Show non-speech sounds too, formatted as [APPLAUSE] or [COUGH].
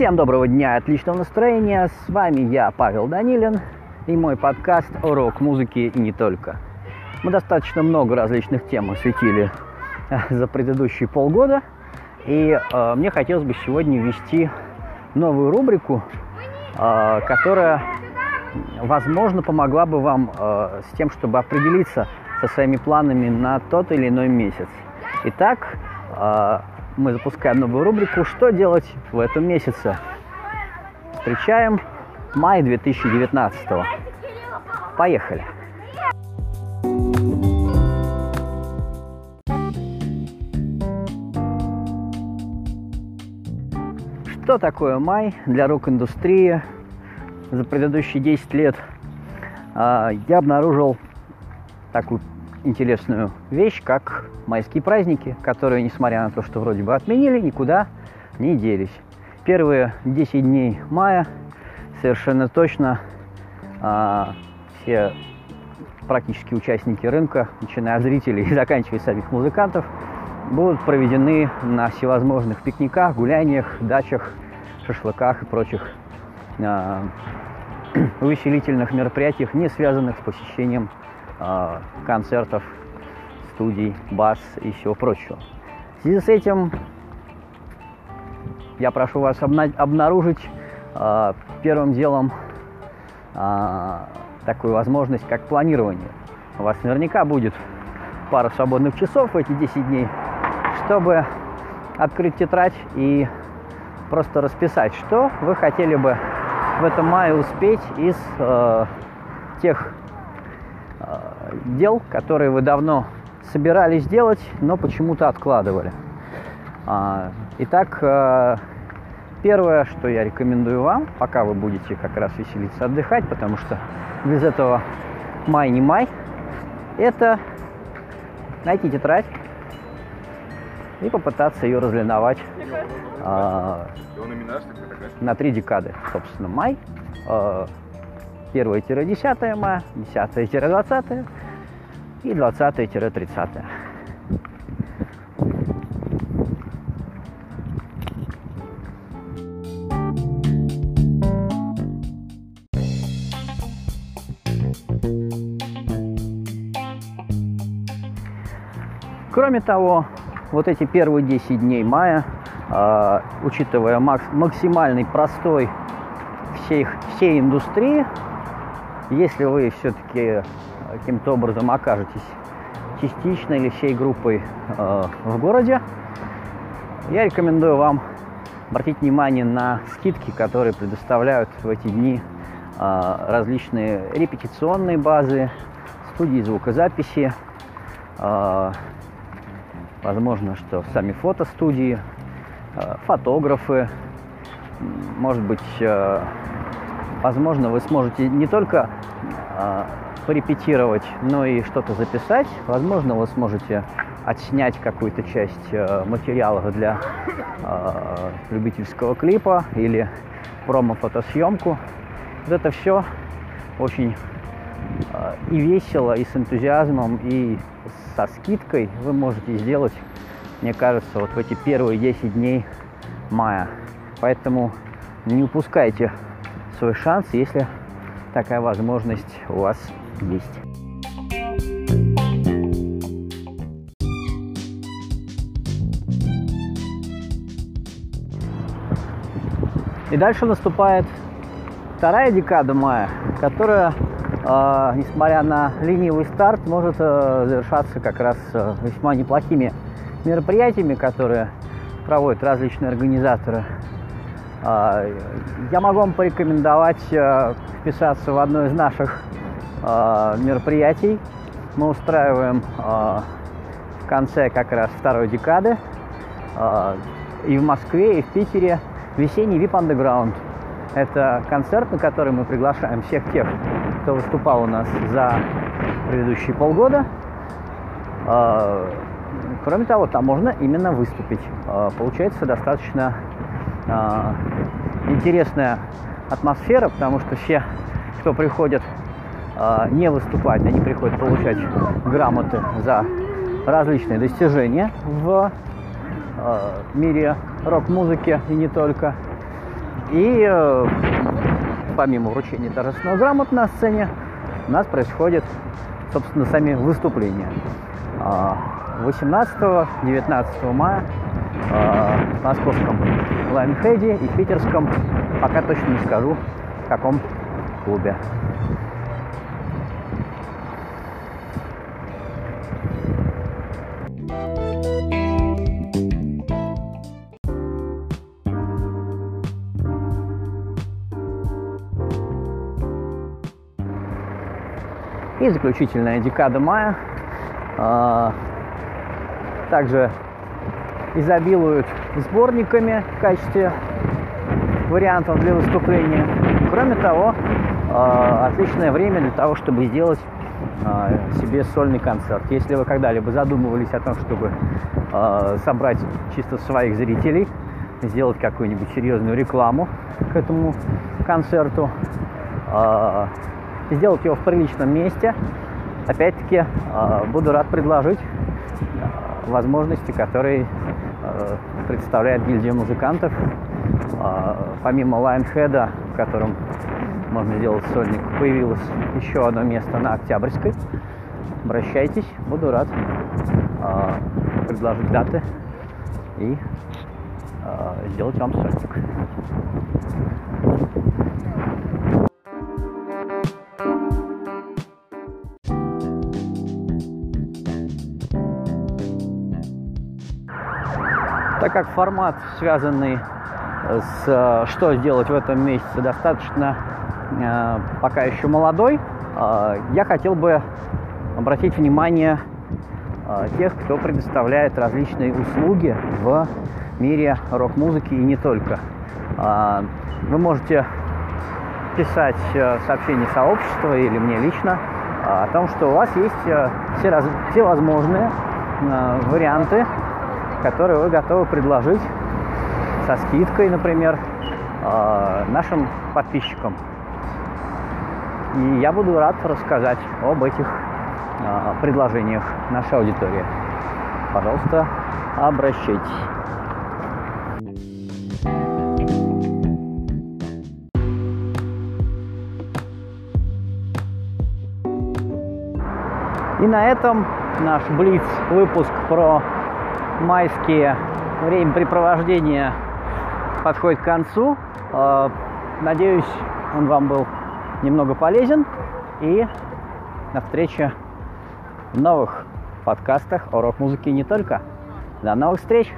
Всем доброго дня, отличного настроения. С вами я, Павел Данилин, и мой подкаст о рок-музыке и не только. Мы достаточно много различных тем осветили э, за предыдущие полгода, и э, мне хотелось бы сегодня ввести новую рубрику, э, которая, возможно, помогла бы вам э, с тем, чтобы определиться со своими планами на тот или иной месяц. Итак, э, мы запускаем новую рубрику «Что делать в этом месяце?». Встречаем май 2019 Поехали! Что такое май для рок-индустрии? За предыдущие 10 лет э, я обнаружил такую интересную вещь, как майские праздники, которые, несмотря на то, что вроде бы отменили, никуда не делись. Первые 10 дней мая совершенно точно а, все практически участники рынка, начиная от зрителей и заканчивая самих музыкантов, будут проведены на всевозможных пикниках, гуляниях, дачах, шашлыках и прочих а, [CLEARS THROAT] увеселительных мероприятиях, не связанных с посещением концертов, студий, бас и всего прочего. В связи с этим я прошу вас обнаружить э, первым делом э, такую возможность, как планирование. У вас наверняка будет пара свободных часов в эти 10 дней, чтобы открыть тетрадь и просто расписать, что вы хотели бы в этом мае успеть из э, тех дел, которые вы давно собирались делать, но почему-то откладывали. А, итак, э, первое, что я рекомендую вам, пока вы будете как раз веселиться, отдыхать, потому что без этого май не май, это найти тетрадь и попытаться ее разлиновать а, на три декады. Собственно, май, 1-10 а, мая, 10-20 и 20-30. Кроме того, вот эти первые 10 дней мая, э, учитывая макс максимальный простой всей, всей индустрии, если вы все-таки каким-то образом окажетесь частично или всей группой э, в городе, я рекомендую вам обратить внимание на скидки, которые предоставляют в эти дни э, различные репетиционные базы, студии звукозаписи, э, возможно, что сами фотостудии, э, фотографы, может быть, э, возможно, вы сможете не только э, порепетировать, но и что-то записать. Возможно, вы сможете отснять какую-то часть э, материала для э, любительского клипа или промо-фотосъемку. Вот это все очень э, и весело, и с энтузиазмом, и со скидкой вы можете сделать, мне кажется, вот в эти первые 10 дней мая. Поэтому не упускайте свой шанс, если такая возможность у вас есть. И дальше наступает вторая декада мая, которая, э, несмотря на ленивый старт, может э, завершаться как раз э, весьма неплохими мероприятиями, которые проводят различные организаторы. Э, я могу вам порекомендовать э, вписаться в одно из наших мероприятий. Мы устраиваем э, в конце как раз второй декады э, и в Москве, и в Питере весенний VIP Underground. Это концерт, на который мы приглашаем всех тех, кто выступал у нас за предыдущие полгода. Кроме того, там можно именно выступить. Получается достаточно интересная атмосфера, потому что все, кто приходят э, не выступать, они приходят получать грамоты за различные достижения в э, мире рок-музыки и не только. И э, помимо вручения торжественного грамот на сцене, у нас происходят, собственно, сами выступления. 18-19 а, мая а, в московском Лайнхеде и питерском, пока точно не скажу, в каком клубе. И заключительная декада мая а, также изобилуют сборниками в качестве вариантов для выступления. Кроме того, а, отличное время для того, чтобы сделать а, себе сольный концерт. Если вы когда-либо задумывались о том, чтобы собрать чисто своих зрителей, сделать какую-нибудь серьезную рекламу к этому концерту, сделать его в приличном месте. Опять-таки, а, буду рад предложить а, возможности, которые а, представляет гильдия музыкантов. Помимо Лайнхеда, в котором можно сделать сольник, появилось еще одно место на Октябрьской. Обращайтесь, буду рад предложить даты и сделать вам сольник. Так как формат, связанный с э, что сделать в этом месяце, достаточно э, пока еще молодой, э, я хотел бы обратить внимание тех, кто предоставляет различные услуги в мире рок-музыки и не только. Вы можете писать сообщение сообщества или мне лично о том, что у вас есть все, раз, все возможные варианты которые вы готовы предложить со скидкой, например, э, нашим подписчикам. И я буду рад рассказать об этих э, предложениях нашей аудитории. Пожалуйста, обращайтесь. И на этом наш Блиц выпуск про майские времяпрепровождения подходит к концу. А, надеюсь, он вам был немного полезен. И на встрече в новых подкастах о рок-музыке не только. До новых встреч!